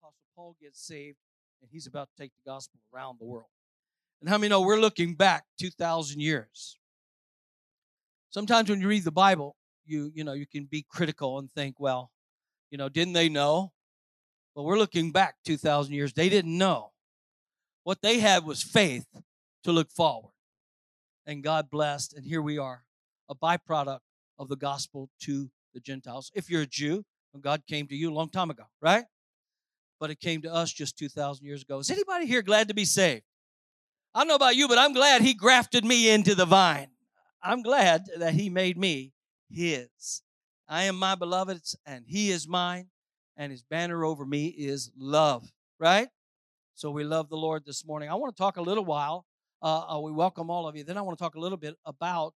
Apostle Paul gets saved, and he's about to take the gospel around the world. And how many know we're looking back 2,000 years? Sometimes when you read the Bible, you you know you can be critical and think, well, you know, didn't they know? But we're looking back 2,000 years. They didn't know. What they had was faith to look forward. And God blessed, and here we are, a byproduct of the gospel to the Gentiles. If you're a Jew, God came to you a long time ago, right? But it came to us just 2,000 years ago. Is anybody here glad to be saved? I don't know about you, but I'm glad He grafted me into the vine. I'm glad that He made me His. I am my beloved's, and He is mine, and His banner over me is love, right? So we love the Lord this morning. I want to talk a little while. Uh, uh, we welcome all of you. Then I want to talk a little bit about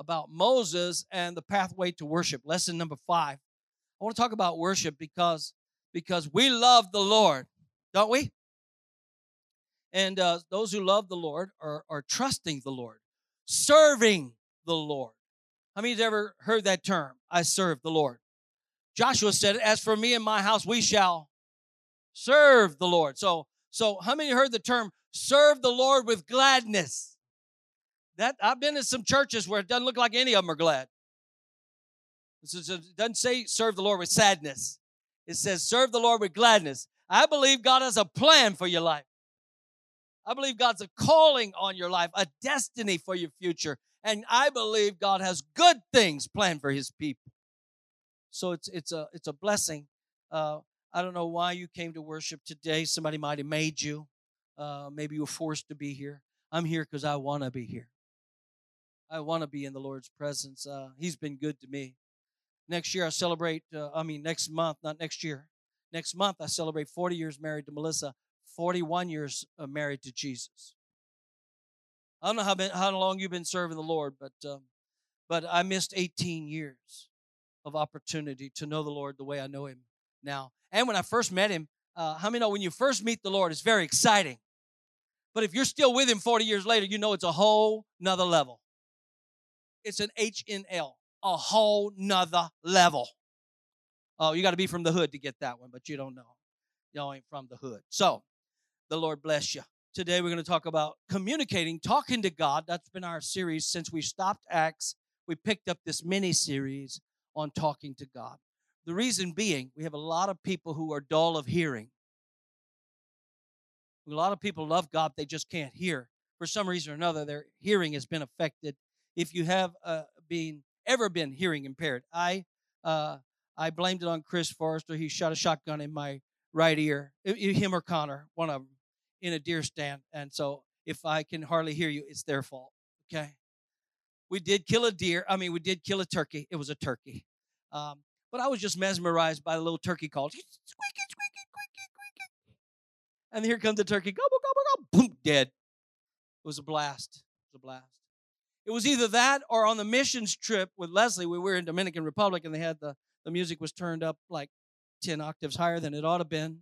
about Moses and the pathway to worship. Lesson number five. I want to talk about worship because because we love the Lord, don't we? And uh, those who love the Lord are, are trusting the Lord, serving the Lord. How many you ever heard that term? I serve the Lord. Joshua said, As for me and my house, we shall serve the Lord. So, so how many heard the term serve the Lord with gladness? That I've been in some churches where it doesn't look like any of them are glad. It doesn't say serve the Lord with sadness. It says serve the Lord with gladness. I believe God has a plan for your life. I believe God's a calling on your life, a destiny for your future. And I believe God has good things planned for his people. So it's it's a it's a blessing. Uh, I don't know why you came to worship today. Somebody might have made you. Uh, maybe you were forced to be here. I'm here because I want to be here. I want to be in the Lord's presence. Uh, he's been good to me. Next year I celebrate. Uh, I mean next month, not next year. Next month I celebrate 40 years married to Melissa. 41 years uh, married to Jesus. I don't know how, been, how long you've been serving the Lord, but um, but I missed 18 years of opportunity to know the Lord the way I know Him now. And when I first met Him, uh, how many know when you first meet the Lord, it's very exciting. But if you're still with Him 40 years later, you know it's a whole nother level. It's an H N L, a whole nother level. Oh, you got to be from the hood to get that one, but you don't know. Y'all ain't from the hood. So the Lord bless you. Today we're going to talk about communicating, talking to God. That's been our series since we stopped Acts. We picked up this mini series on talking to God. The reason being, we have a lot of people who are dull of hearing. A lot of people love God, they just can't hear. For some reason or another, their hearing has been affected. If you have uh, been ever been hearing impaired, I uh, I blamed it on Chris Forrester. He shot a shotgun in my right ear. Him or Connor, one of them in a deer stand. And so if I can hardly hear you, it's their fault. Okay. We did kill a deer. I mean, we did kill a turkey. It was a turkey. Um, but I was just mesmerized by the little turkey call. Squeaky, squeaky, squeaky, squeaky. And here comes the turkey. Gobble, gobble, gobble. Boom, dead. It was a blast. It was a blast. It was either that or on the missions trip with Leslie, we were in Dominican Republic and they had the, the music was turned up like 10 octaves higher than it ought to been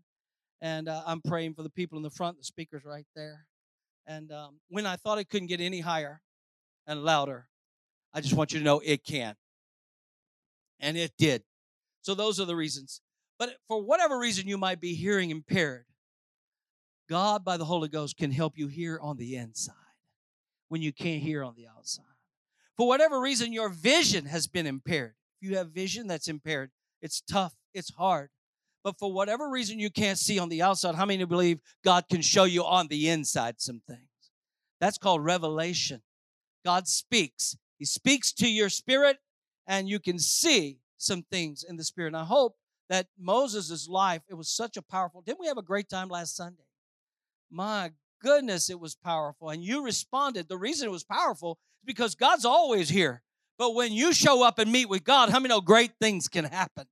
and uh, I'm praying for the people in the front. The speaker's right there. And um, when I thought it couldn't get any higher and louder, I just want you to know it can. And it did. So those are the reasons. But for whatever reason you might be hearing impaired, God by the Holy Ghost can help you hear on the inside when you can't hear on the outside. For whatever reason your vision has been impaired. If you have vision that's impaired, it's tough, it's hard but for whatever reason you can't see on the outside, how many believe God can show you on the inside some things? That's called revelation. God speaks. He speaks to your spirit, and you can see some things in the spirit. And I hope that Moses' life, it was such a powerful. Didn't we have a great time last Sunday? My goodness, it was powerful. And you responded. The reason it was powerful is because God's always here. But when you show up and meet with God, how many know great things can happen?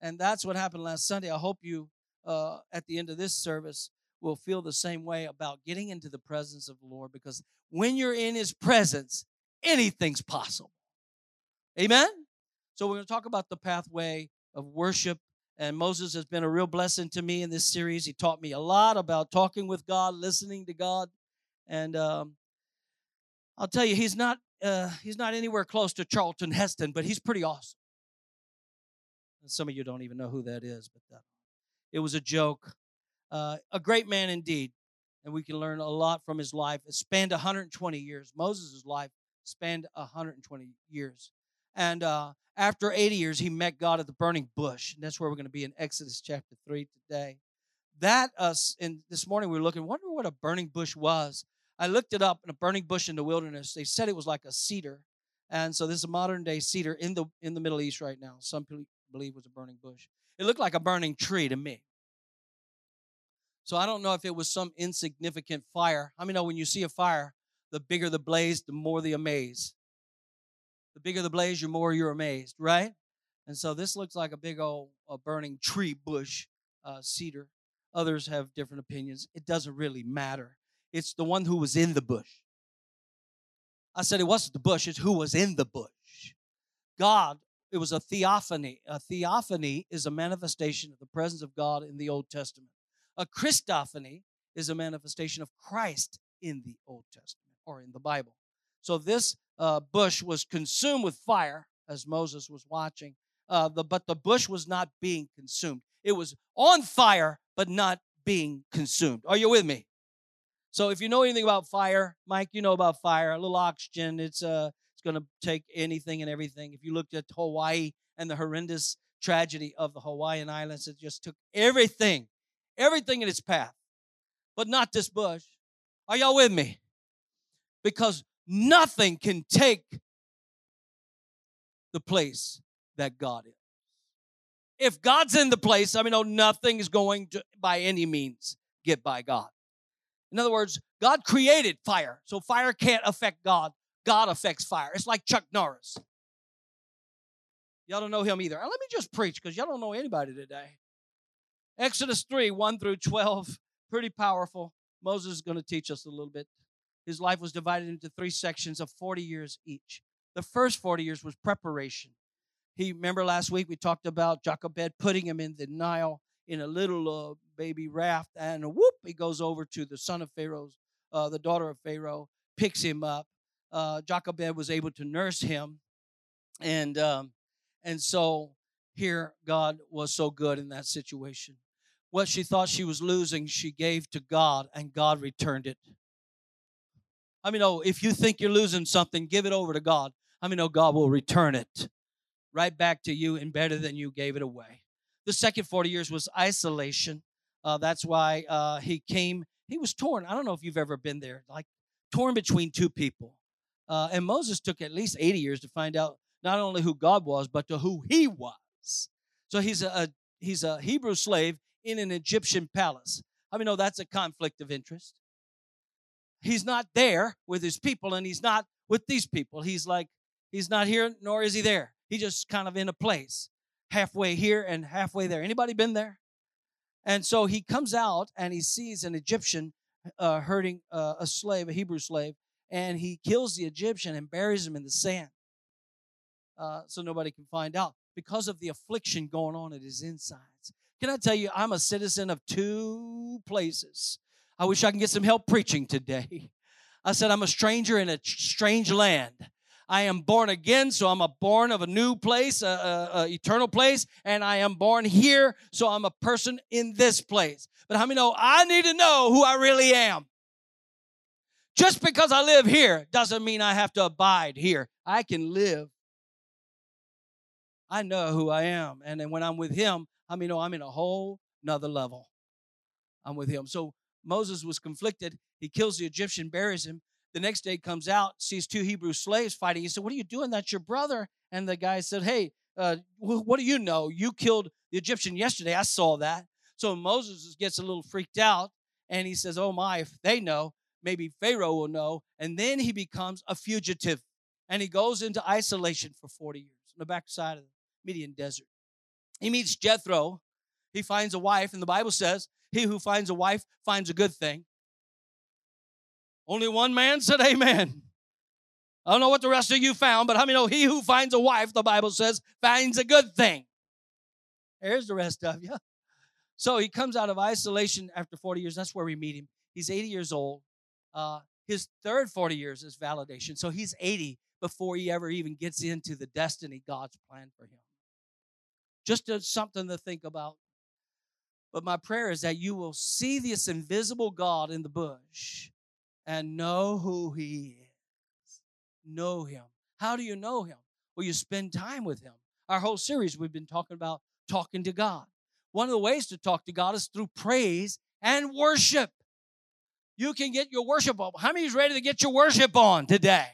And that's what happened last Sunday. I hope you, uh, at the end of this service, will feel the same way about getting into the presence of the Lord because when you're in His presence, anything's possible. Amen? So we're going to talk about the pathway of worship. And Moses has been a real blessing to me in this series. He taught me a lot about talking with God, listening to God. And um, I'll tell you, he's not uh, he's not anywhere close to Charlton Heston, but he's pretty awesome. And some of you don't even know who that is, but that. it was a joke. Uh, a great man indeed, and we can learn a lot from his life. It spanned 120 years. Moses' life spanned 120 years. And uh, after 80 years, he met God at the burning bush. And that's where we're going to be in Exodus chapter 3 today. That us, and this morning we were looking, wonder what a burning bush was. I looked it up in a burning bush in the wilderness. They said it was like a cedar. And so this is a modern day cedar in the in the Middle East right now. Some people believe was a burning bush. It looked like a burning tree to me. So I don't know if it was some insignificant fire. I mean, know when you see a fire, the bigger the blaze, the more the amaze. The bigger the blaze, the more you're amazed, right? And so this looks like a big old a burning tree bush, uh, cedar. Others have different opinions. It doesn't really matter. It's the one who was in the bush. I said it wasn't the bush, it's who was in the bush. God, it was a theophany. A theophany is a manifestation of the presence of God in the Old Testament. A Christophany is a manifestation of Christ in the Old Testament or in the Bible. So this uh, bush was consumed with fire as Moses was watching, uh, the, but the bush was not being consumed. It was on fire, but not being consumed. Are you with me? So if you know anything about fire, Mike, you know about fire. A little oxygen, it's uh, it's going to take anything and everything. If you looked at Hawaii and the horrendous tragedy of the Hawaiian Islands, it just took everything everything in its path, but not this bush. Are y'all with me? Because nothing can take the place that God is. If God's in the place, I mean, no, nothing is going to, by any means, get by God. In other words, God created fire, so fire can't affect God. God affects fire. It's like Chuck Norris. Y'all don't know him either. Let me just preach because y'all don't know anybody today. Exodus 3 1 through 12, pretty powerful. Moses is going to teach us a little bit. His life was divided into three sections of 40 years each. The first 40 years was preparation. He remember last week we talked about Jochebed putting him in the Nile in a little uh, baby raft, and whoop, he goes over to the son of Pharaoh's, uh, the daughter of Pharaoh, picks him up. Uh, Jochebed was able to nurse him, and um, and so here God was so good in that situation what she thought she was losing, she gave to God, and God returned it. I mean, oh, if you think you're losing something, give it over to God. I mean, oh, God will return it right back to you and better than you gave it away. The second 40 years was isolation. Uh, that's why uh, he came. He was torn. I don't know if you've ever been there, like torn between two people. Uh, and Moses took at least 80 years to find out not only who God was, but to who he was. So he's a, a he's a Hebrew slave in an Egyptian palace. I mean, no, that's a conflict of interest. He's not there with his people and he's not with these people. He's like, he's not here nor is he there. He just kind of in a place, halfway here and halfway there. Anybody been there? And so he comes out and he sees an Egyptian uh, hurting uh, a slave, a Hebrew slave, and he kills the Egyptian and buries him in the sand uh, so nobody can find out because of the affliction going on at his insides. Can I tell you, I'm a citizen of two places. I wish I can get some help preaching today. I said, I'm a stranger in a strange land. I am born again, so I'm a born of a new place, a, a, a, eternal place, and I am born here, so I'm a person in this place. But how many know I need to know who I really am? Just because I live here doesn't mean I have to abide here. I can live. I know who I am, and then when I'm with Him, I mean, no, I'm in a whole nother level. I'm with him. So Moses was conflicted. He kills the Egyptian, buries him. The next day comes out, sees two Hebrew slaves fighting. He said, What are you doing? That's your brother. And the guy said, Hey, uh, what do you know? You killed the Egyptian yesterday. I saw that. So Moses gets a little freaked out and he says, Oh my, if they know, maybe Pharaoh will know. And then he becomes a fugitive and he goes into isolation for 40 years on the backside of the Midian desert. He meets Jethro. He finds a wife, and the Bible says, He who finds a wife finds a good thing. Only one man said, Amen. I don't know what the rest of you found, but how many know he who finds a wife, the Bible says, finds a good thing? There's the rest of you. So he comes out of isolation after 40 years. That's where we meet him. He's 80 years old. Uh, his third 40 years is validation. So he's 80 before he ever even gets into the destiny God's planned for him. Just something to think about. But my prayer is that you will see this invisible God in the bush and know who He is. Know Him. How do you know Him? Well, you spend time with Him. Our whole series, we've been talking about talking to God. One of the ways to talk to God is through praise and worship. You can get your worship on. How many is ready to get your worship on today?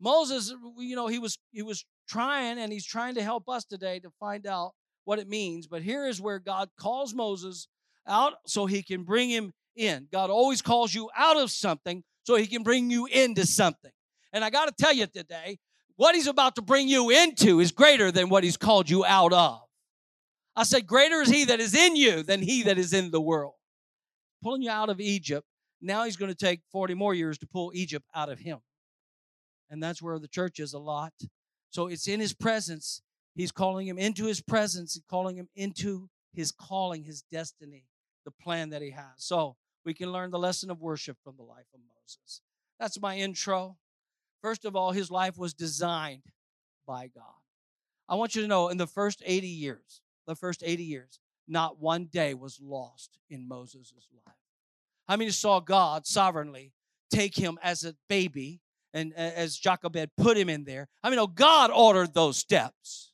Moses, you know, he was he was trying and he's trying to help us today to find out what it means. But here is where God calls Moses out so he can bring him in. God always calls you out of something so he can bring you into something. And I got to tell you today, what he's about to bring you into is greater than what he's called you out of. I said, Greater is he that is in you than he that is in the world. Pulling you out of Egypt. Now he's going to take 40 more years to pull Egypt out of him. And that's where the church is a lot. So it's in his presence. He's calling him into his presence, calling him into his calling, his destiny, the plan that he has. So we can learn the lesson of worship from the life of Moses. That's my intro. First of all, his life was designed by God. I want you to know in the first 80 years, the first 80 years, not one day was lost in Moses' life. How many saw God sovereignly take him as a baby and as Jochebed put him in there? I mean, oh, God ordered those steps.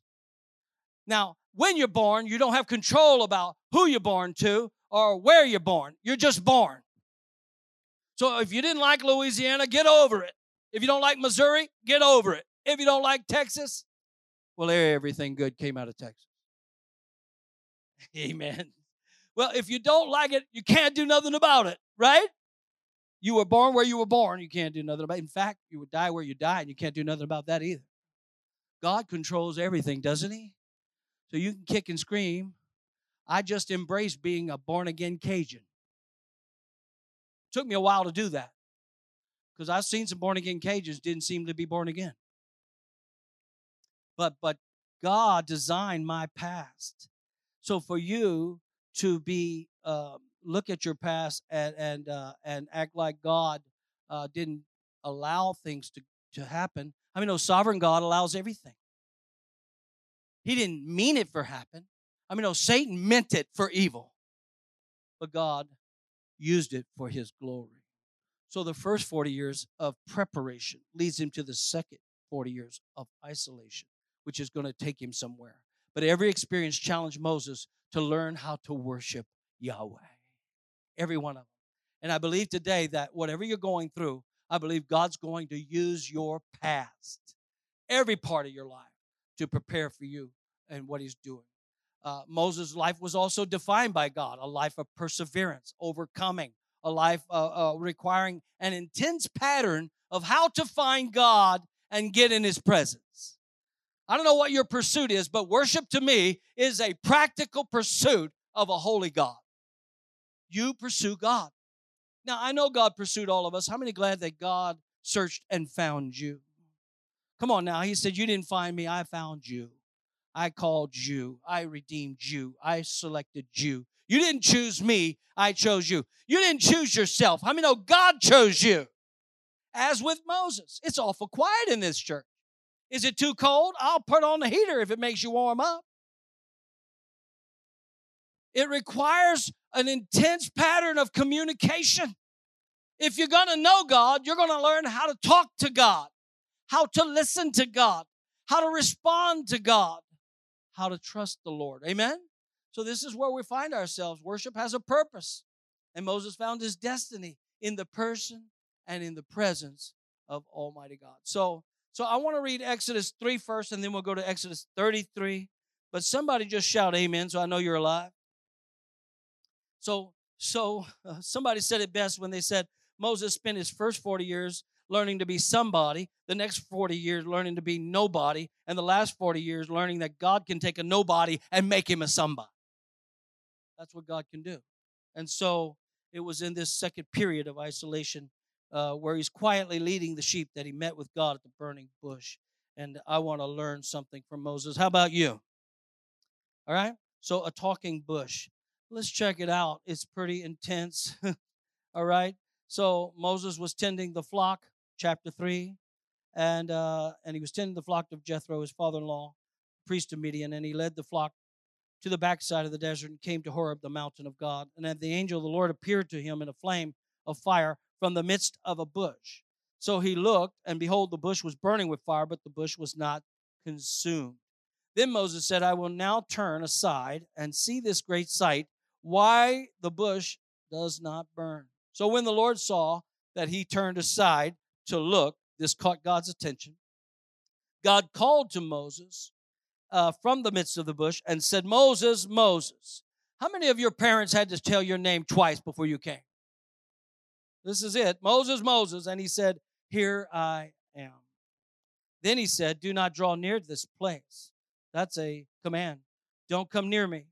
Now, when you're born, you don't have control about who you're born to or where you're born. You're just born. So if you didn't like Louisiana, get over it. If you don't like Missouri, get over it. If you don't like Texas, well, everything good came out of Texas. Amen. Well, if you don't like it, you can't do nothing about it, right? You were born where you were born. You can't do nothing about it. In fact, you would die where you died. You can't do nothing about that either. God controls everything, doesn't He? So you can kick and scream. I just embraced being a born again Cajun. Took me a while to do that because I've seen some born again Cajuns didn't seem to be born again. But but God designed my past so for you to be uh, look at your past and and uh, and act like God uh, didn't allow things to to happen. I mean, no sovereign God allows everything. He didn't mean it for happen. I mean, no Satan meant it for evil, but God used it for His glory. So the first 40 years of preparation leads him to the second 40 years of isolation, which is going to take him somewhere. But every experience challenged Moses to learn how to worship Yahweh. Every one of them. And I believe today that whatever you're going through, I believe God's going to use your past, every part of your life, to prepare for you and what He's doing. Uh, Moses' life was also defined by God a life of perseverance, overcoming, a life uh, uh, requiring an intense pattern of how to find God and get in His presence. I don't know what your pursuit is, but worship to me is a practical pursuit of a holy God. You pursue God. Now, I know God pursued all of us. How many glad that God searched and found you? Come on now. He said, You didn't find me, I found you. I called you. I redeemed you. I selected you. You didn't choose me, I chose you. You didn't choose yourself. How many know God chose you? As with Moses, it's awful quiet in this church. Is it too cold? I'll put on the heater if it makes you warm up. It requires an intense pattern of communication. If you're going to know God, you're going to learn how to talk to God, how to listen to God, how to respond to God, how to trust the Lord. Amen? So, this is where we find ourselves. Worship has a purpose. And Moses found his destiny in the person and in the presence of Almighty God. So, so I want to read Exodus 3 first, and then we'll go to Exodus 33. But somebody just shout amen so I know you're alive. So, so uh, somebody said it best when they said Moses spent his first 40 years learning to be somebody, the next 40 years learning to be nobody, and the last 40 years learning that God can take a nobody and make him a somebody. That's what God can do. And so it was in this second period of isolation uh, where he's quietly leading the sheep that he met with God at the burning bush. And I want to learn something from Moses. How about you? All right? So, a talking bush. Let's check it out. It's pretty intense. All right? So, Moses was tending the flock, chapter 3. And, uh, and he was tending the flock of Jethro, his father in law, priest of Midian, and he led the flock to the backside of the desert and came to Horeb, the mountain of God. And then the angel of the Lord appeared to him in a flame of fire from the midst of a bush. So he looked, and behold, the bush was burning with fire, but the bush was not consumed. Then Moses said, I will now turn aside and see this great sight, why the bush does not burn. So when the Lord saw that he turned aside to look, this caught God's attention. God called to Moses uh, from the midst of the bush and said, Moses, Moses. How many of your parents had to tell your name twice before you came? This is it. Moses, Moses. And he said, Here I am. Then he said, Do not draw near this place. That's a command. Don't come near me.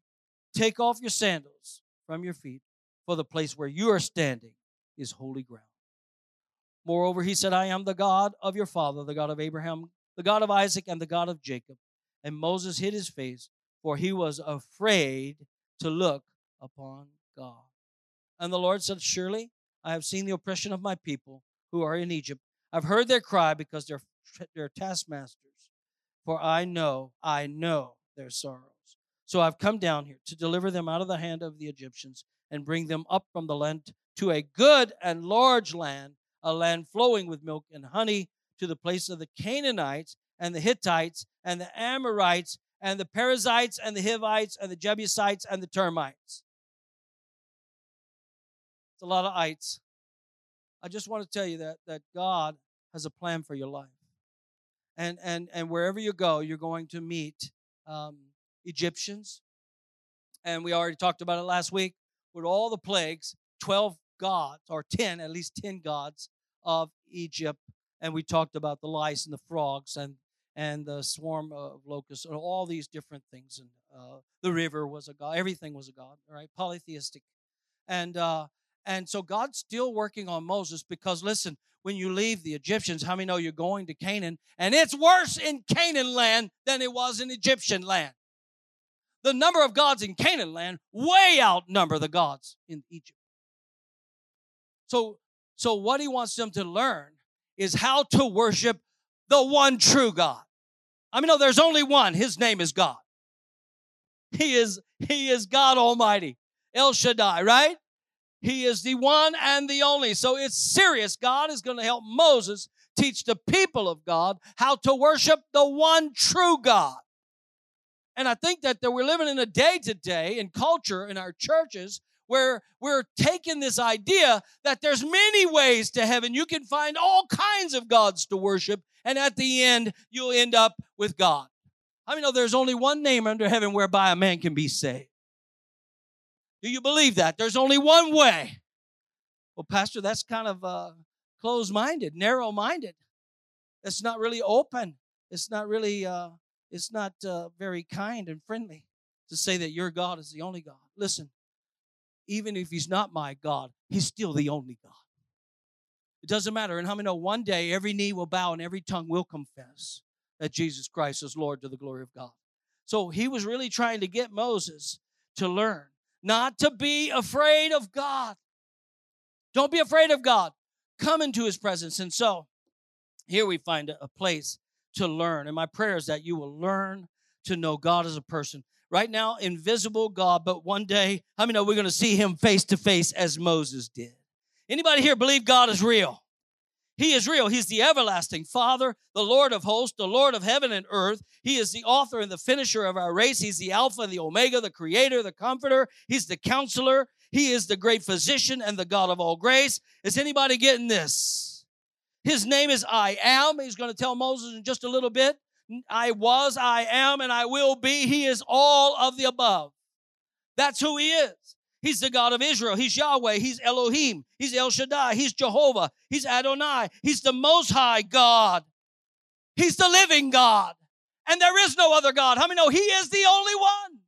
Take off your sandals from your feet, for the place where you are standing is holy ground. Moreover, he said, I am the God of your father, the God of Abraham, the God of Isaac, and the God of Jacob. And Moses hid his face, for he was afraid to look upon God. And the Lord said, Surely I have seen the oppression of my people who are in Egypt. I've heard their cry because they're, they're taskmasters. For I know, I know their sorrows. So I've come down here to deliver them out of the hand of the Egyptians and bring them up from the land to a good and large land, a land flowing with milk and honey, to the place of the Canaanites and the Hittites and the Amorites and the Perizzites and the Hivites and the Jebusites and the termites. It's a lot of ites. I just want to tell you that that God has a plan for your life. And and and wherever you go, you're going to meet um, Egyptians. And we already talked about it last week with all the plagues, 12 gods, or 10, at least 10 gods of Egypt. And we talked about the lice and the frogs and and the swarm of locusts, and all these different things. And uh, the river was a god. Everything was a god. Right, polytheistic. And uh, and so God's still working on Moses because listen, when you leave the Egyptians, how many know you're going to Canaan? And it's worse in Canaan land than it was in Egyptian land. The number of gods in Canaan land way outnumber the gods in Egypt. So, so what he wants them to learn is how to worship the one true God. I mean, no, there's only one. His name is God. He is, he is God Almighty. El Shaddai, right? He is the one and the only. So it's serious. God is going to help Moses teach the people of God how to worship the one true God. And I think that, that we're living in a day today in culture in our churches where we're taking this idea that there's many ways to heaven. You can find all kinds of gods to worship, and at the end, you'll end up with God. I mean, no, there's only one name under heaven whereby a man can be saved. Do you believe that? There's only one way. Well, Pastor, that's kind of uh, closed minded, narrow minded. It's not really open. It's not really, uh, it's not uh, very kind and friendly to say that your God is the only God. Listen, even if He's not my God, He's still the only God. It doesn't matter. And how many know one day every knee will bow and every tongue will confess that Jesus Christ is Lord to the glory of God. So he was really trying to get Moses to learn not to be afraid of God. Don't be afraid of God. Come into his presence. And so here we find a place to learn. And my prayer is that you will learn to know God as a person. Right now, invisible God, but one day, how many know we're going to see him face to face as Moses did? Anybody here believe God is real? He is real. He's the everlasting Father, the Lord of hosts, the Lord of heaven and earth. He is the author and the finisher of our race. He's the Alpha and the Omega, the Creator, the Comforter. He's the Counselor. He is the great physician and the God of all grace. Is anybody getting this? His name is I am. He's going to tell Moses in just a little bit. I was, I am, and I will be. He is all of the above. That's who he is. He's the God of Israel. He's Yahweh. He's Elohim. He's El Shaddai. He's Jehovah. He's Adonai. He's the Most High God. He's the living God. And there is no other God. How many know He is the only one?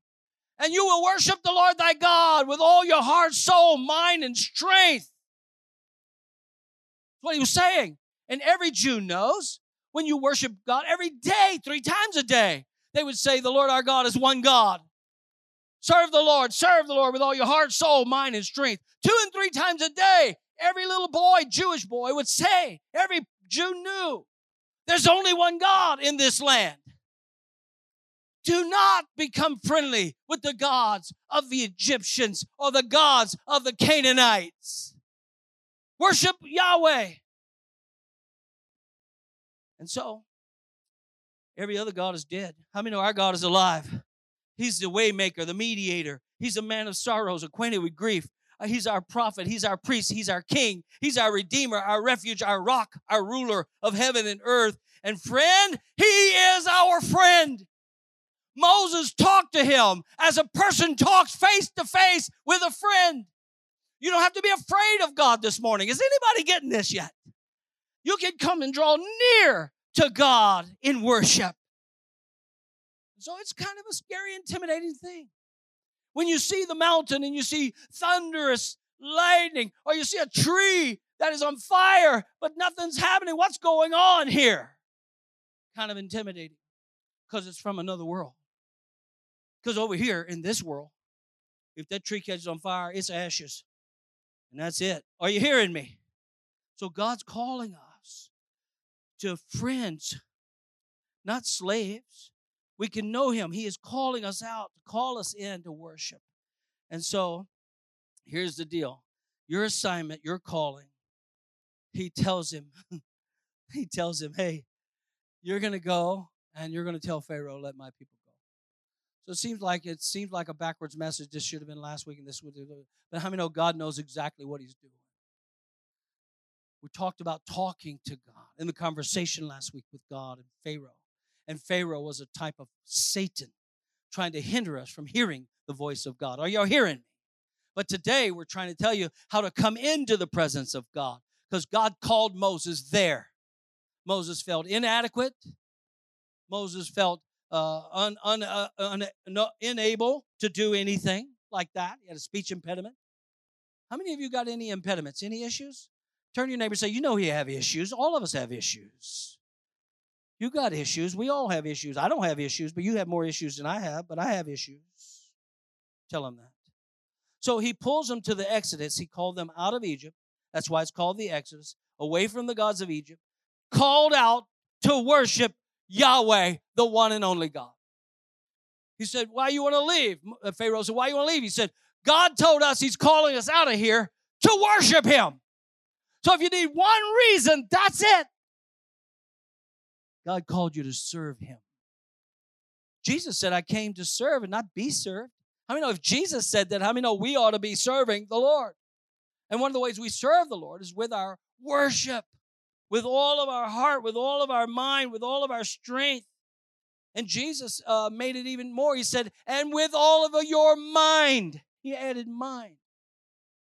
And you will worship the Lord thy God with all your heart, soul, mind, and strength. That's what he was saying. And every Jew knows when you worship God every day, three times a day, they would say, The Lord our God is one God. Serve the Lord. Serve the Lord with all your heart, soul, mind, and strength. Two and three times a day. Every little boy, Jewish boy, would say, every Jew knew there's only one God in this land. Do not become friendly with the gods of the Egyptians or the gods of the Canaanites. Worship Yahweh. And so, every other God is dead. How many know our God is alive? He's the waymaker, the mediator. He's a man of sorrows, acquainted with grief. Uh, he's our prophet. He's our priest. He's our king. He's our redeemer, our refuge, our rock, our ruler of heaven and earth. And friend, he is our friend. Moses talked to him as a person talks face to face with a friend. You don't have to be afraid of God this morning. Is anybody getting this yet? You can come and draw near to God in worship. So it's kind of a scary, intimidating thing. When you see the mountain and you see thunderous lightning, or you see a tree that is on fire, but nothing's happening, what's going on here? Kind of intimidating because it's from another world. Because over here in this world, if that tree catches on fire, it's ashes. And that's it. Are you hearing me? So God's calling us to friends, not slaves. We can know Him. He is calling us out to call us in to worship. And so here's the deal your assignment, your calling, He tells him, He tells him, hey, you're going to go and you're going to tell Pharaoh, let my people go. so it seems like it seems like a backwards message. This should have been last week, and this would. But how many know God knows exactly what He's doing? We talked about talking to God in the conversation last week with God and Pharaoh, and Pharaoh was a type of Satan trying to hinder us from hearing the voice of God. Are y'all hearing me? But today we're trying to tell you how to come into the presence of God because God called Moses there. Moses felt inadequate. Moses felt uh, un, un, uh, un, no, unable to do anything like that. He had a speech impediment. How many of you got any impediments, any issues? Turn to your neighbor and say, You know, he have issues. All of us have issues. You got issues. We all have issues. I don't have issues, but you have more issues than I have, but I have issues. Tell him that. So he pulls them to the Exodus. He called them out of Egypt. That's why it's called the Exodus, away from the gods of Egypt, called out to worship Yahweh, the one and only God. He said, Why you want to leave? Uh, Pharaoh said, Why you want to leave? He said, God told us he's calling us out of here to worship him. So if you need one reason, that's it. God called you to serve him. Jesus said, I came to serve and not be served. How many know if Jesus said that, how many know we ought to be serving the Lord? And one of the ways we serve the Lord is with our worship with all of our heart, with all of our mind, with all of our strength. And Jesus uh, made it even more. He said, and with all of your mind. He added mind.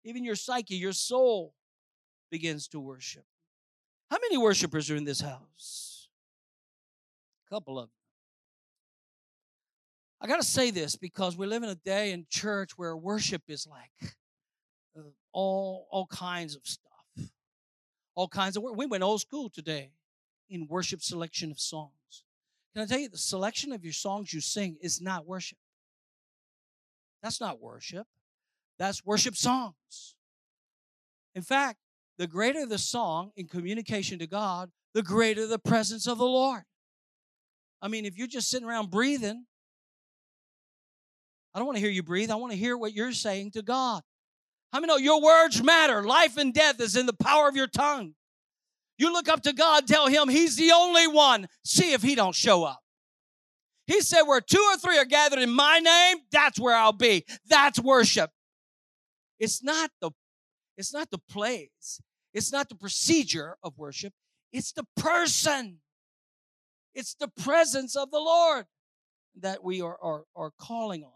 Even your psyche, your soul begins to worship. How many worshipers are in this house? A couple of them. I got to say this because we live in a day in church where worship is like uh, all all kinds of stuff all kinds of work. We went old school today in worship selection of songs. Can I tell you, the selection of your songs you sing is not worship. That's not worship. That's worship songs. In fact, the greater the song in communication to God, the greater the presence of the Lord. I mean, if you're just sitting around breathing, I don't want to hear you breathe. I want to hear what you're saying to God. How many know your words matter? Life and death is in the power of your tongue. You look up to God, tell him he's the only one. See if he don't show up. He said, where two or three are gathered in my name, that's where I'll be. That's worship. It's not the, it's not the place. It's not the procedure of worship. It's the person. It's the presence of the Lord that we are, are, are calling on.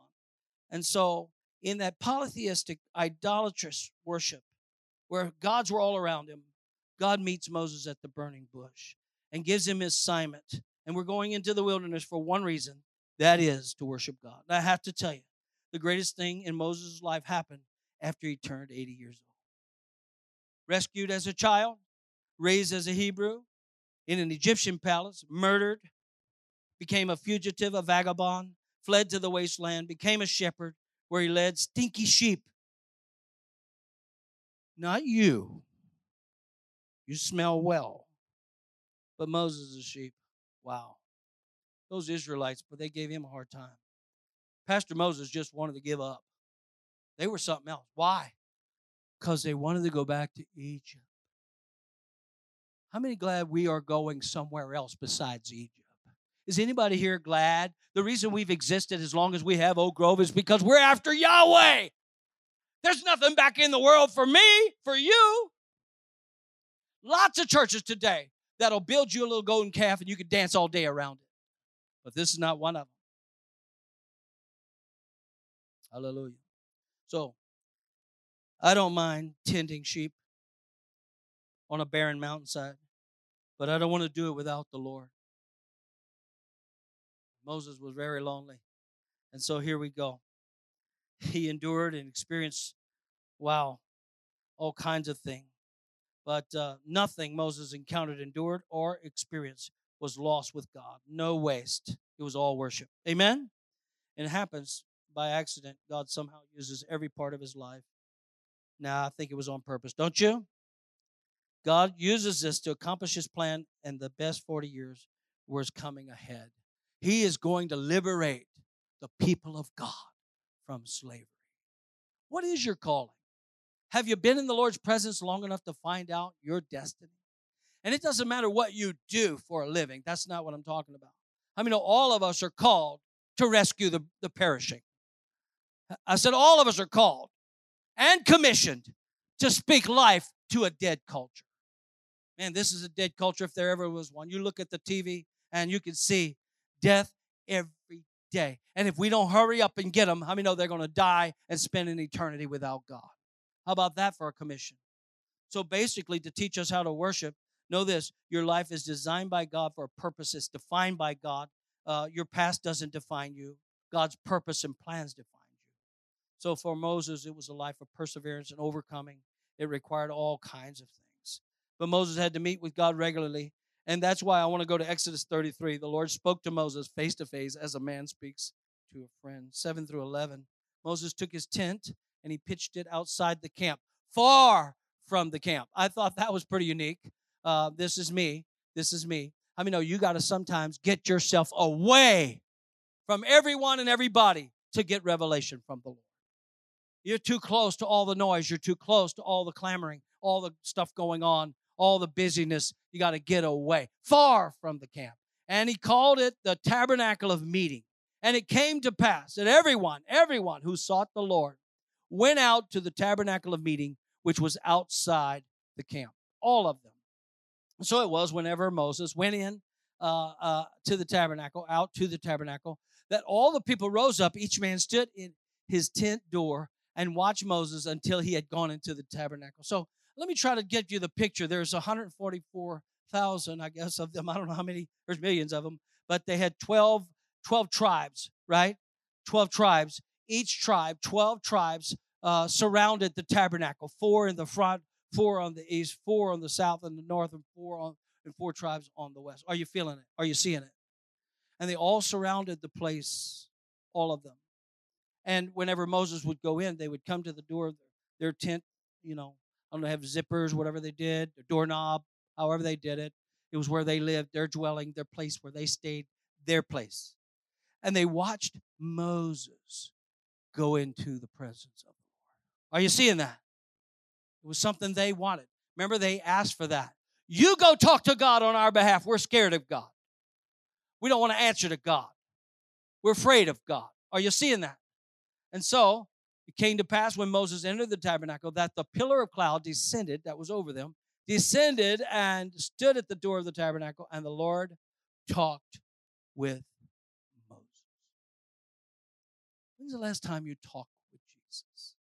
And so in that polytheistic, idolatrous worship, where gods were all around him, God meets Moses at the burning bush and gives him his assignment. And we're going into the wilderness for one reason that is to worship God. And I have to tell you, the greatest thing in Moses' life happened after he turned 80 years old. Rescued as a child, raised as a Hebrew, in an Egyptian palace, murdered, became a fugitive, a vagabond, fled to the wasteland, became a shepherd, where he led stinky sheep. Not you. You smell well. But Moses is sheep. Wow. those Israelites, but they gave him a hard time. Pastor Moses just wanted to give up. They were something else. Why? Because they wanted to go back to Egypt. How many glad we are going somewhere else besides Egypt? Is anybody here glad? The reason we've existed as long as we have Oak Grove is because we're after Yahweh. There's nothing back in the world for me, for you. Lots of churches today that'll build you a little golden calf and you can dance all day around it. But this is not one of them. Hallelujah. So, I don't mind tending sheep on a barren mountainside, but I don't want to do it without the Lord. Moses was very lonely. And so here we go. He endured and experienced, wow, all kinds of things. But uh, nothing Moses encountered, endured, or experienced was lost with God. No waste. It was all worship. Amen? And it happens by accident. God somehow uses every part of his life. Now, I think it was on purpose, don't you? God uses this to accomplish his plan, and the best 40 years was coming ahead. He is going to liberate the people of God from slavery. What is your calling? Have you been in the Lord's presence long enough to find out your destiny? And it doesn't matter what you do for a living. That's not what I'm talking about. I mean, all of us are called to rescue the, the perishing. I said, all of us are called and commissioned to speak life to a dead culture. Man, this is a dead culture if there ever was one. You look at the TV and you can see death every day. And if we don't hurry up and get them, how many know they're going to die and spend an eternity without God? How about that for a commission? So basically, to teach us how to worship, know this your life is designed by God for a purpose, it's defined by God. Uh, your past doesn't define you, God's purpose and plans define. So for Moses, it was a life of perseverance and overcoming. It required all kinds of things. But Moses had to meet with God regularly and that's why I want to go to Exodus 33. The Lord spoke to Moses face to face as a man speaks to a friend. 7 through 11. Moses took his tent and he pitched it outside the camp, far from the camp. I thought that was pretty unique. Uh, this is me. This is me. I mean, no, you got to sometimes get yourself away from everyone and everybody to get revelation from the Lord. You're too close to all the noise. You're too close to all the clamoring, all the stuff going on all the busyness. You got to get away, far from the camp. And he called it the tabernacle of meeting. And it came to pass that everyone, everyone who sought the Lord went out to the tabernacle of meeting, which was outside the camp. All of them. So it was whenever Moses went in uh, uh, to the tabernacle, out to the tabernacle, that all the people rose up. Each man stood in his tent door and watch Moses until he had gone into the tabernacle. So let me try to get you the picture. There's 144,000, I guess, of them. I don't know how many, there's millions of them, but they had 12, 12 tribes, right? 12 tribes. Each tribe, 12 tribes, uh, surrounded the tabernacle. Four in the front, four on the east, four on the south and the north, and four on and four tribes on the west. Are you feeling it? Are you seeing it? And they all surrounded the place, all of them. And whenever Moses would go in, they would come to the door of their tent, you know, I don't know, have zippers, whatever they did, their doorknob, however they did it. It was where they lived, their dwelling, their place where they stayed, their place. And they watched Moses go into the presence of the Lord. Are you seeing that? It was something they wanted. Remember, they asked for that. You go talk to God on our behalf. We're scared of God. We don't want to answer to God. We're afraid of God. Are you seeing that? And so it came to pass when Moses entered the tabernacle that the pillar of cloud descended, that was over them, descended and stood at the door of the tabernacle, and the Lord talked with Moses. When's the last time you talked with Jesus?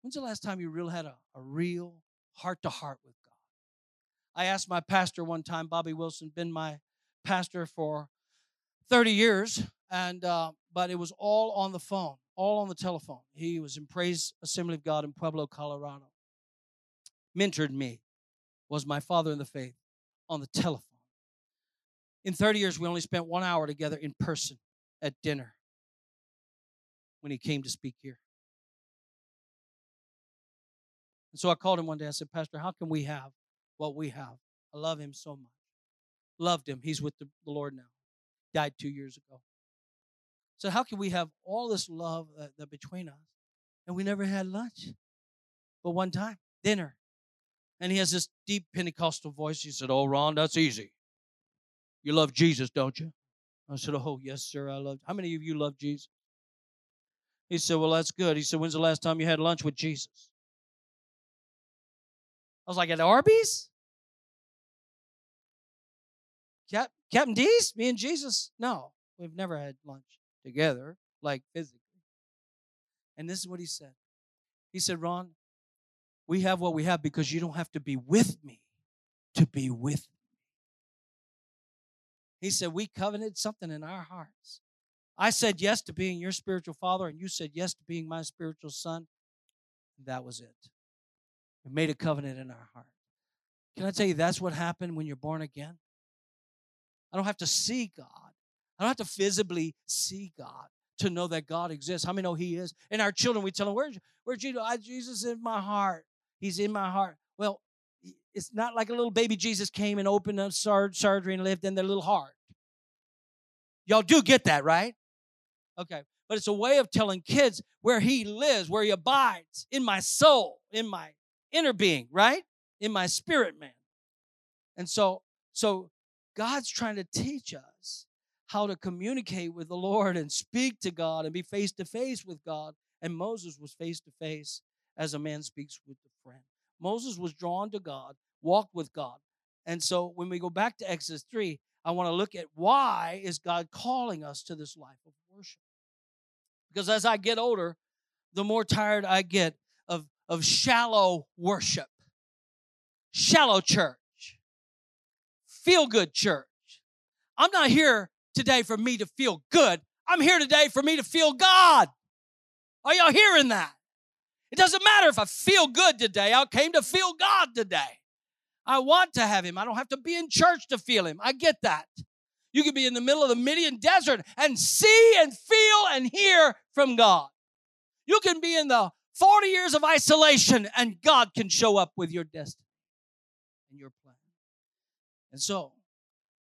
When's the last time you really had a, a real heart to heart with God? I asked my pastor one time, Bobby Wilson, been my pastor for 30 years, and uh, but it was all on the phone all on the telephone. He was in Praise Assembly of God in Pueblo, Colorado. Mentored me, was my father in the faith on the telephone. In 30 years, we only spent one hour together in person at dinner when he came to speak here. And so I called him one day. I said, Pastor, how can we have what we have? I love him so much. Loved him. He's with the Lord now. died two years ago. So how can we have all this love uh, that between us, and we never had lunch, but one time dinner, and he has this deep Pentecostal voice. He said, "Oh, Ron, that's easy. You love Jesus, don't you?" I said, "Oh, yes, sir. I love." How many of you love Jesus? He said, "Well, that's good." He said, "When's the last time you had lunch with Jesus?" I was like, "At Arby's." Cap- Captain D's, me and Jesus. No, we've never had lunch together, like physically. And this is what he said. He said, Ron, we have what we have because you don't have to be with me to be with me. He said, We covenanted something in our hearts. I said yes to being your spiritual father, and you said yes to being my spiritual son. That was it. We made a covenant in our heart. Can I tell you that's what happened when you're born again? I don't have to see God. Don't have to visibly see God to know that God exists. How many know He is? And our children, we tell them, Where's, where's Jesus? I, Jesus in my heart. He's in my heart. Well, it's not like a little baby Jesus came and opened up surgery and lived in their little heart. Y'all do get that, right? Okay. But it's a way of telling kids where he lives, where he abides in my soul, in my inner being, right? In my spirit man. And so, so God's trying to teach us how to communicate with the Lord and speak to God and be face to face with God. And Moses was face to face as a man speaks with a friend. Moses was drawn to God, walked with God. And so when we go back to Exodus 3, I want to look at why is God calling us to this life of worship? Because as I get older, the more tired I get of, of shallow worship, shallow church feel good church. I'm not here today for me to feel good. I'm here today for me to feel God. Are y'all hearing that? It doesn't matter if I feel good today. I came to feel God today. I want to have Him. I don't have to be in church to feel Him. I get that. You could be in the middle of the Midian desert and see and feel and hear from God. You can be in the 40 years of isolation and God can show up with your destiny and your plan. And so,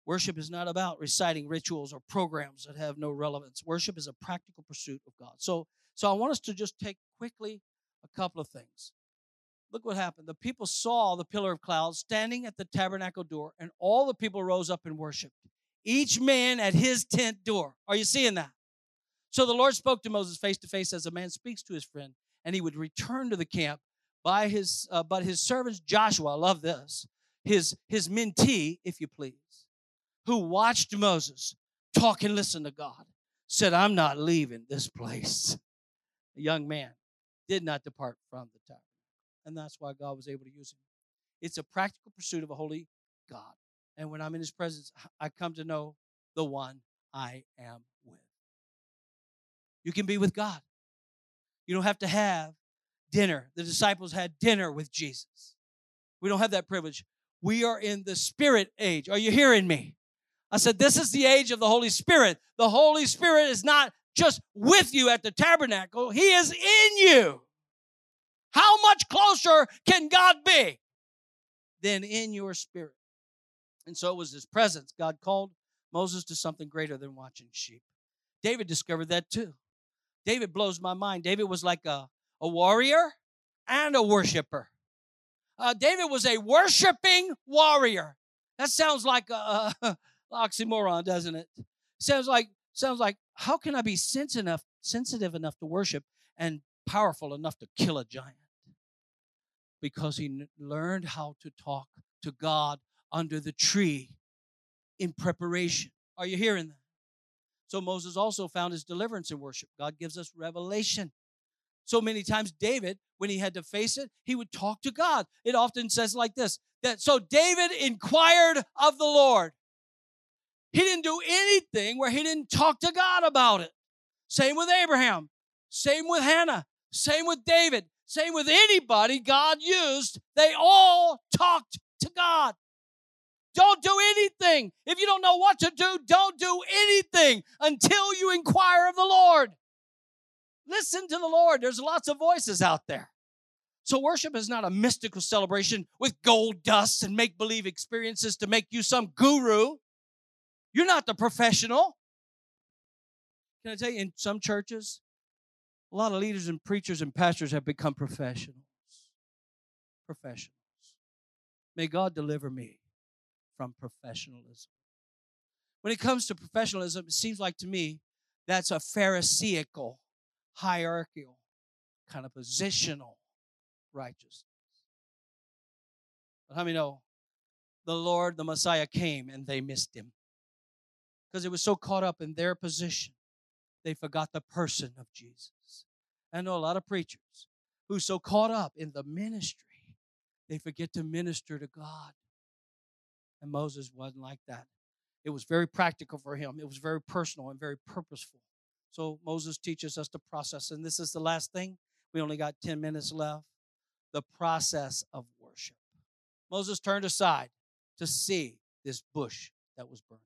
worship is not about reciting rituals or programs that have no relevance. Worship is a practical pursuit of God. So, so I want us to just take quickly a couple of things. Look what happened. The people saw the pillar of cloud standing at the tabernacle door, and all the people rose up and worshiped, each man at his tent door. Are you seeing that? So the Lord spoke to Moses face to face as a man speaks to his friend, and he would return to the camp by his, uh, but his servants Joshua, I love this, his, his mentee, if you please, who watched Moses talk and listen to God, said, I'm not leaving this place. A young man did not depart from the tabernacle. And that's why God was able to use him. It's a practical pursuit of a holy God. And when I'm in his presence, I come to know the one I am with. You can be with God. You don't have to have dinner. The disciples had dinner with Jesus. We don't have that privilege. We are in the spirit age. Are you hearing me? I said, This is the age of the Holy Spirit. The Holy Spirit is not just with you at the tabernacle, He is in you. How much closer can God be than in your spirit? And so it was His presence. God called Moses to something greater than watching sheep. David discovered that too. David blows my mind. David was like a, a warrior and a worshiper uh, David was a worshiping warrior. That sounds like a, a oxymoron, doesn't it? Sounds like sounds like how can I be sensitive enough, sensitive enough to worship and powerful enough to kill a giant? Because he learned how to talk to God under the tree in preparation. Are you hearing that? So Moses also found his deliverance in worship. God gives us revelation so many times, David, when he had to face it, he would talk to God. It often says like this that so David inquired of the Lord. He didn't do anything where he didn't talk to God about it. Same with Abraham, same with Hannah, same with David, same with anybody God used. They all talked to God. Don't do anything. If you don't know what to do, don't do anything until you inquire of the Lord. Listen to the Lord. There's lots of voices out there. So, worship is not a mystical celebration with gold dust and make believe experiences to make you some guru. You're not the professional. Can I tell you, in some churches, a lot of leaders and preachers and pastors have become professionals. Professionals. May God deliver me from professionalism. When it comes to professionalism, it seems like to me that's a Pharisaical, hierarchical, kind of positional righteousness. But how many know the Lord, the Messiah came and they missed him? Because it was so caught up in their position, they forgot the person of Jesus. I know a lot of preachers who so caught up in the ministry, they forget to minister to God. And Moses wasn't like that. It was very practical for him. It was very personal and very purposeful. So Moses teaches us the process. And this is the last thing. We only got 10 minutes left. The process of worship. Moses turned aside to see this bush that was burning.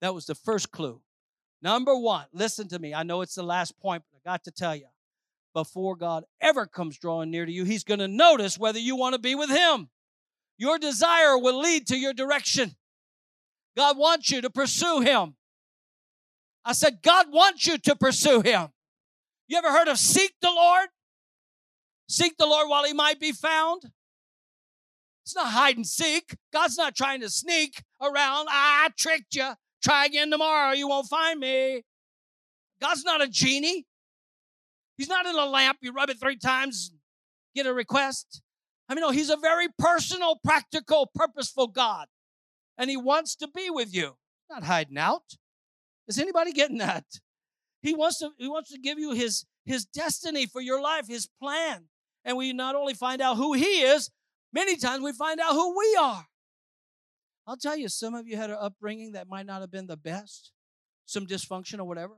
That was the first clue. Number one, listen to me. I know it's the last point, but I got to tell you before God ever comes drawing near to you, He's going to notice whether you want to be with Him. Your desire will lead to your direction. God wants you to pursue Him. I said, God wants you to pursue Him. You ever heard of seek the Lord? Seek the Lord while He might be found. It's not hide and seek. God's not trying to sneak around. I tricked you. Try again tomorrow. You won't find me. God's not a genie. He's not in a lamp. You rub it three times, get a request. I mean, no, he's a very personal, practical, purposeful God. And he wants to be with you, not hiding out. Is anybody getting that? He wants to, he wants to give you his, his destiny for your life, his plan. And we not only find out who he is, many times we find out who we are. I'll tell you, some of you had an upbringing that might not have been the best, some dysfunction or whatever.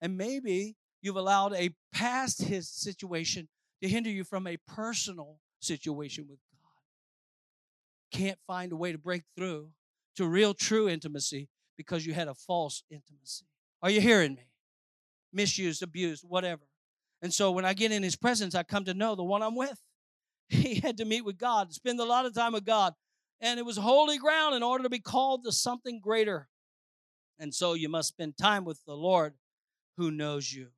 And maybe you've allowed a past his situation to hinder you from a personal situation with God. Can't find a way to break through to real true intimacy because you had a false intimacy. Are you hearing me? Misused, abused, whatever. And so when I get in his presence, I come to know the one I'm with. He had to meet with God, spend a lot of time with God. And it was holy ground in order to be called to something greater. And so you must spend time with the Lord who knows you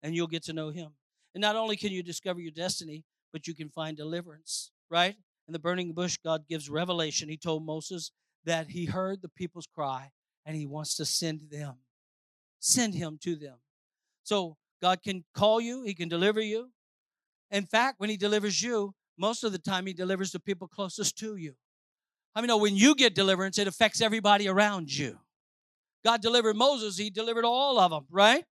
and you'll get to know him. And not only can you discover your destiny, but you can find deliverance, right? In the burning bush, God gives revelation. He told Moses that he heard the people's cry and he wants to send them, send him to them. So God can call you, he can deliver you. In fact, when he delivers you, most of the time he delivers the people closest to you. I mean, know when you get deliverance, it affects everybody around you. God delivered Moses, he delivered all of them, right?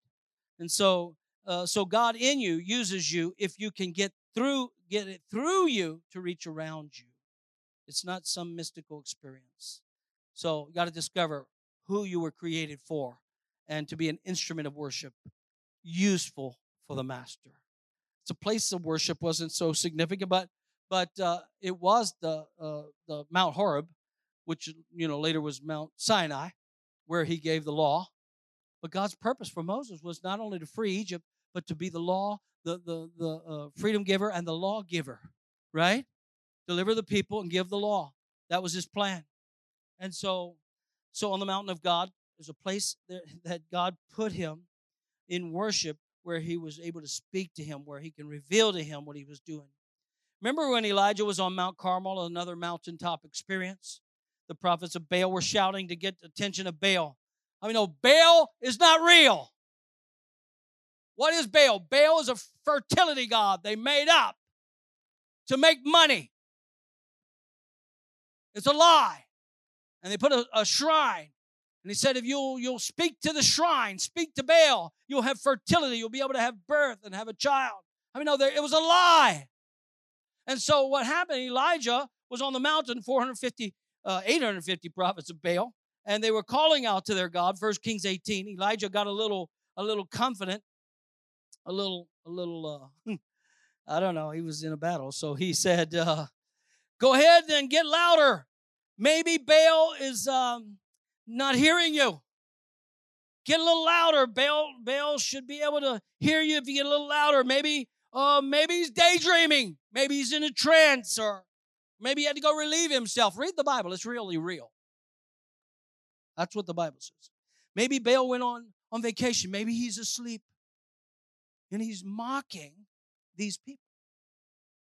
And so uh, so God in you uses you if you can get through, get it through you to reach around you. It's not some mystical experience. So you got to discover who you were created for and to be an instrument of worship, useful for the master. It's a place of worship wasn't so significant, but but uh, it was the uh, the Mount Horeb, which you know later was Mount Sinai, where he gave the law. But God's purpose for Moses was not only to free Egypt, but to be the law, the, the, the uh, freedom giver and the law giver, right? Deliver the people and give the law. That was his plan. And so, so on the mountain of God, there's a place there that God put him in worship where he was able to speak to him, where he can reveal to him what he was doing. Remember when Elijah was on Mount Carmel, another mountaintop experience? The prophets of Baal were shouting to get attention of Baal. I mean, no, Baal is not real. What is Baal? Baal is a fertility god they made up to make money. It's a lie. And they put a, a shrine. And he said, if you'll, you'll speak to the shrine, speak to Baal, you'll have fertility. You'll be able to have birth and have a child. I mean, no, there, it was a lie. And so what happened, Elijah was on the mountain, 450, uh, 850 prophets of Baal, and they were calling out to their God. First Kings 18. Elijah got a little, a little confident a little, a little, uh, I don't know, he was in a battle. So he said, uh, Go ahead and get louder. Maybe Baal is um, not hearing you. Get a little louder. Baal, Baal should be able to hear you if you get a little louder. Maybe, uh, maybe he's daydreaming. Maybe he's in a trance, or maybe he had to go relieve himself. Read the Bible; it's really real. That's what the Bible says. Maybe Baal went on on vacation. Maybe he's asleep. And he's mocking these people.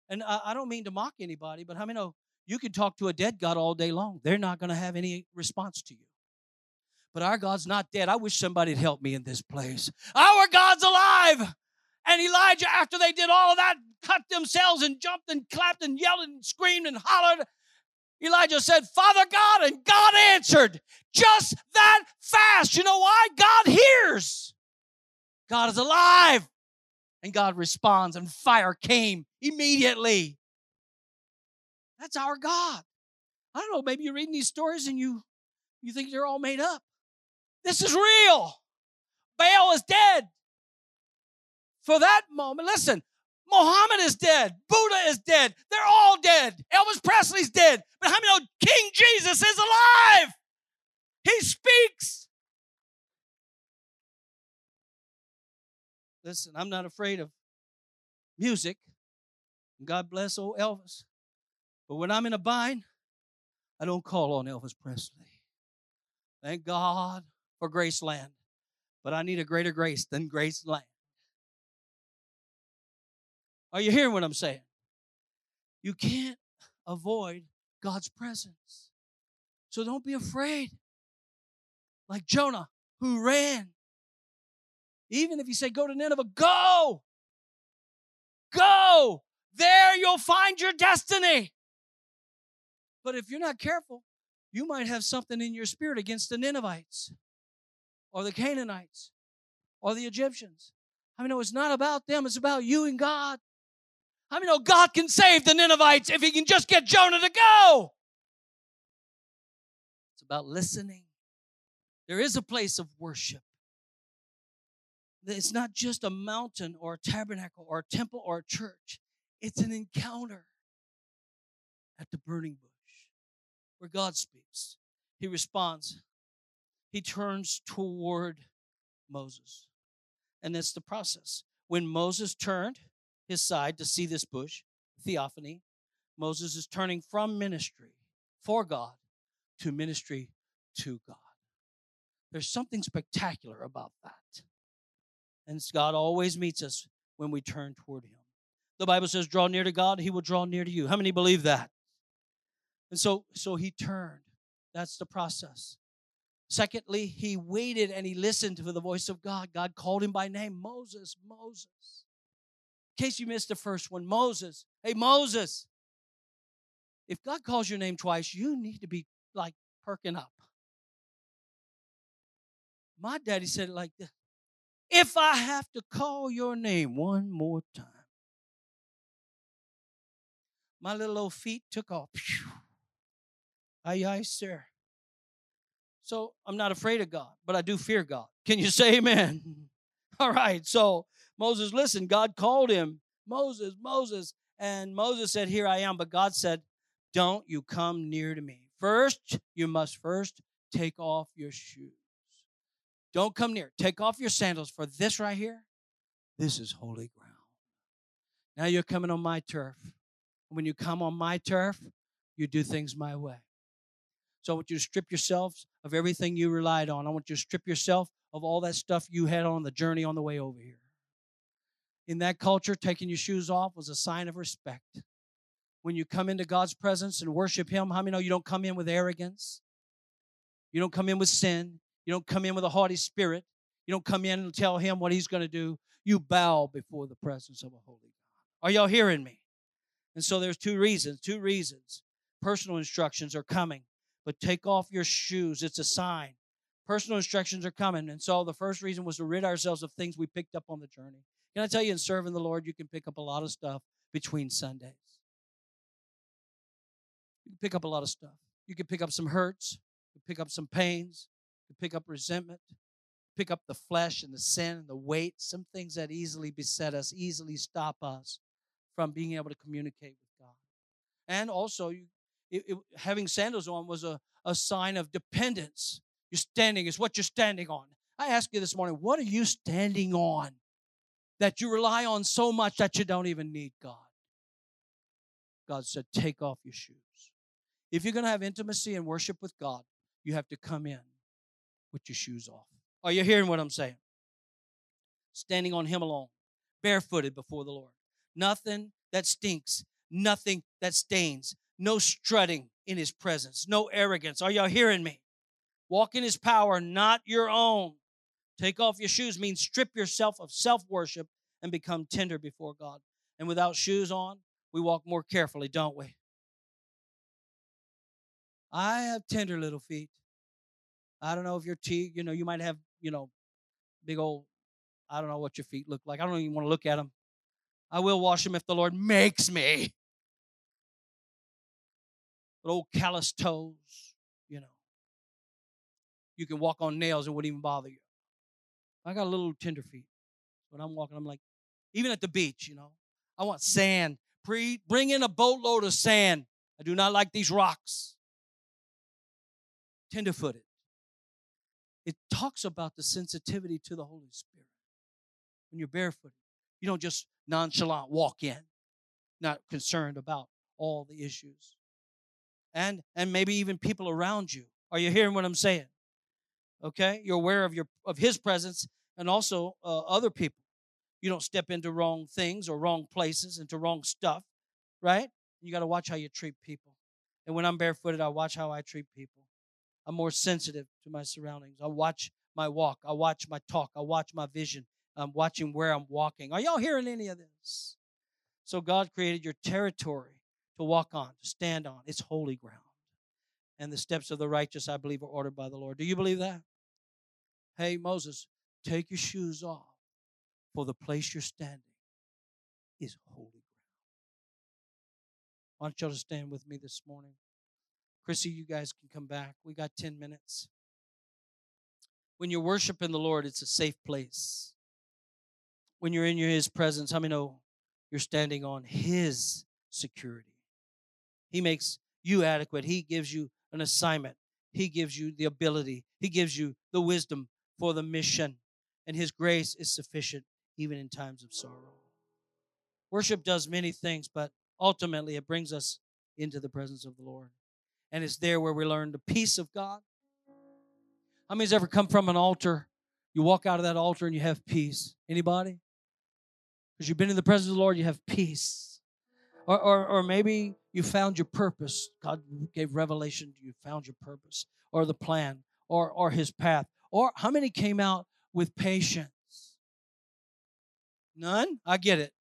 And I, I don't mean to mock anybody, but how many know you can talk to a dead God all day long? They're not going to have any response to you. But our God's not dead. I wish somebody'd help me in this place. Our God's alive. And Elijah, after they did all of that, cut themselves and jumped and clapped and yelled and screamed and hollered. Elijah said, Father God, and God answered just that fast. You know why? God hears. God is alive. And God responds, and fire came immediately. That's our God. I don't know, maybe you're reading these stories and you, you think they're all made up. This is real. Baal is dead. For that moment, listen, Mohammed is dead. Buddha is dead. They're all dead. Elvis Presley's dead. But how many know King Jesus is alive? He speaks. Listen, I'm not afraid of music. God bless old Elvis. But when I'm in a bind, I don't call on Elvis Presley. Thank God for Graceland. But I need a greater grace than Graceland. Are you hearing what I'm saying? You can't avoid God's presence. So don't be afraid. Like Jonah, who ran. Even if you say, go to Nineveh, go. Go. There you'll find your destiny. But if you're not careful, you might have something in your spirit against the Ninevites or the Canaanites or the Egyptians. I mean, it's not about them, it's about you and God. I mean, oh, God can save the Ninevites if he can just get Jonah to go. It's about listening. There is a place of worship. It's not just a mountain or a tabernacle or a temple or a church, it's an encounter at the burning bush where God speaks. He responds, he turns toward Moses. And that's the process. When Moses turned, his side to see this bush, theophany. Moses is turning from ministry for God to ministry to God. There's something spectacular about that. And God always meets us when we turn toward Him. The Bible says, draw near to God, He will draw near to you. How many believe that? And so, so He turned. That's the process. Secondly, he waited and he listened for the voice of God. God called him by name Moses, Moses case you missed the first one, Moses. Hey, Moses. If God calls your name twice, you need to be like perking up. My daddy said it like this If I have to call your name one more time, my little old feet took off. Aye, aye, sir. So I'm not afraid of God, but I do fear God. Can you say amen? All right. So Moses listened. God called him, Moses, Moses. And Moses said, Here I am. But God said, Don't you come near to me. First, you must first take off your shoes. Don't come near. Take off your sandals. For this right here, this is holy ground. Now you're coming on my turf. When you come on my turf, you do things my way. So I want you to strip yourselves of everything you relied on. I want you to strip yourself of all that stuff you had on the journey on the way over here in that culture, taking your shoes off was a sign of respect. When you come into God's presence and worship Him, how many know you don't come in with arrogance? You don't come in with sin. You don't come in with a haughty spirit. You don't come in and tell Him what He's going to do. You bow before the presence of a holy God. Are y'all hearing me? And so there's two reasons, two reasons. Personal instructions are coming, but take off your shoes. It's a sign. Personal instructions are coming. And so the first reason was to rid ourselves of things we picked up on the journey. Can I tell you, in serving the Lord, you can pick up a lot of stuff between Sundays. You can pick up a lot of stuff. You can pick up some hurts, you can pick up some pains, you can pick up resentment, pick up the flesh and the sin and the weight, some things that easily beset us, easily stop us from being able to communicate with God. And also, you, it, it, having sandals on was a, a sign of dependence. You're standing is what you're standing on. I ask you this morning, what are you standing on? That you rely on so much that you don't even need God. God said, Take off your shoes. If you're going to have intimacy and worship with God, you have to come in with your shoes off. Are you hearing what I'm saying? Standing on Him alone, barefooted before the Lord. Nothing that stinks, nothing that stains, no strutting in His presence, no arrogance. Are y'all hearing me? Walk in His power, not your own. Take off your shoes means strip yourself of self worship and become tender before God. And without shoes on, we walk more carefully, don't we? I have tender little feet. I don't know if your teeth, you know, you might have, you know, big old, I don't know what your feet look like. I don't even want to look at them. I will wash them if the Lord makes me. But old callous toes, you know. You can walk on nails, it wouldn't even bother you. I got a little tender feet. When I'm walking, I'm like, even at the beach, you know, I want sand. Pre- bring in a boatload of sand. I do not like these rocks. Tenderfooted. It talks about the sensitivity to the Holy Spirit. When you're barefooted, you don't just nonchalant walk in, not concerned about all the issues. And and maybe even people around you. Are you hearing what I'm saying? Okay? You're aware of your of his presence and also uh, other people. You don't step into wrong things or wrong places, into wrong stuff, right? You got to watch how you treat people. And when I'm barefooted, I watch how I treat people. I'm more sensitive to my surroundings. I watch my walk. I watch my talk. I watch my vision. I'm watching where I'm walking. Are y'all hearing any of this? So God created your territory to walk on, to stand on. It's holy ground. And the steps of the righteous, I believe, are ordered by the Lord. Do you believe that? Hey, Moses, take your shoes off, for the place you're standing is holy ground. I want y'all to stand with me this morning. Chrissy, you guys can come back. We got 10 minutes. When you're worshiping the Lord, it's a safe place. When you're in His presence, how many know you're standing on His security? He makes you adequate. He gives you an assignment. He gives you the ability. He gives you the wisdom for the mission. And His grace is sufficient even in times of sorrow. Worship does many things, but ultimately it brings us into the presence of the Lord. And it's there where we learn the peace of God. How many's ever come from an altar? You walk out of that altar and you have peace. Anybody? Because you've been in the presence of the Lord, you have peace. Or, or, or maybe you found your purpose. God gave revelation to you, found your purpose, or the plan, or, or his path. Or how many came out with patience? None? I get it.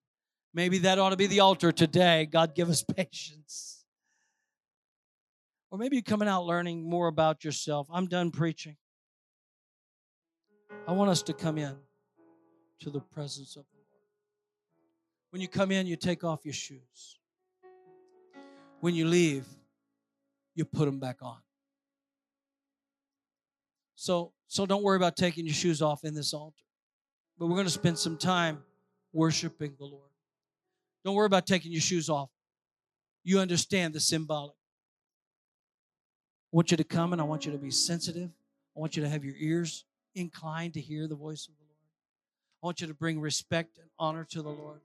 Maybe that ought to be the altar today. God, give us patience. Or maybe you're coming out learning more about yourself. I'm done preaching. I want us to come in to the presence of the Lord. When you come in, you take off your shoes. When you leave, you put them back on. So, so don't worry about taking your shoes off in this altar. But we're going to spend some time worshiping the Lord. Don't worry about taking your shoes off. You understand the symbolic. I want you to come and I want you to be sensitive. I want you to have your ears inclined to hear the voice of the Lord. I want you to bring respect and honor to the Lord.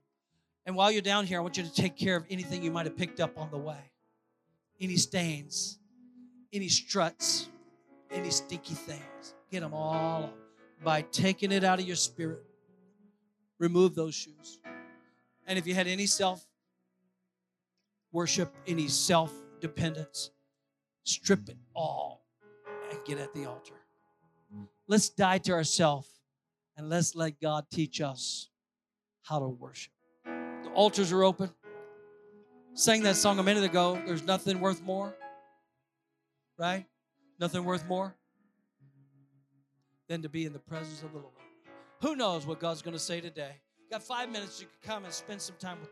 And while you're down here, I want you to take care of anything you might have picked up on the way any stains, any struts, any stinky things. Get them all by taking it out of your spirit. Remove those shoes. And if you had any self worship, any self dependence, strip it all and get at the altar. Let's die to ourselves and let's let God teach us how to worship. The altars are open. Sang that song a minute ago. There's nothing worth more, right? Nothing worth more than to be in the presence of the Lord. Who knows what God's going to say today? Got five minutes. You can come and spend some time with.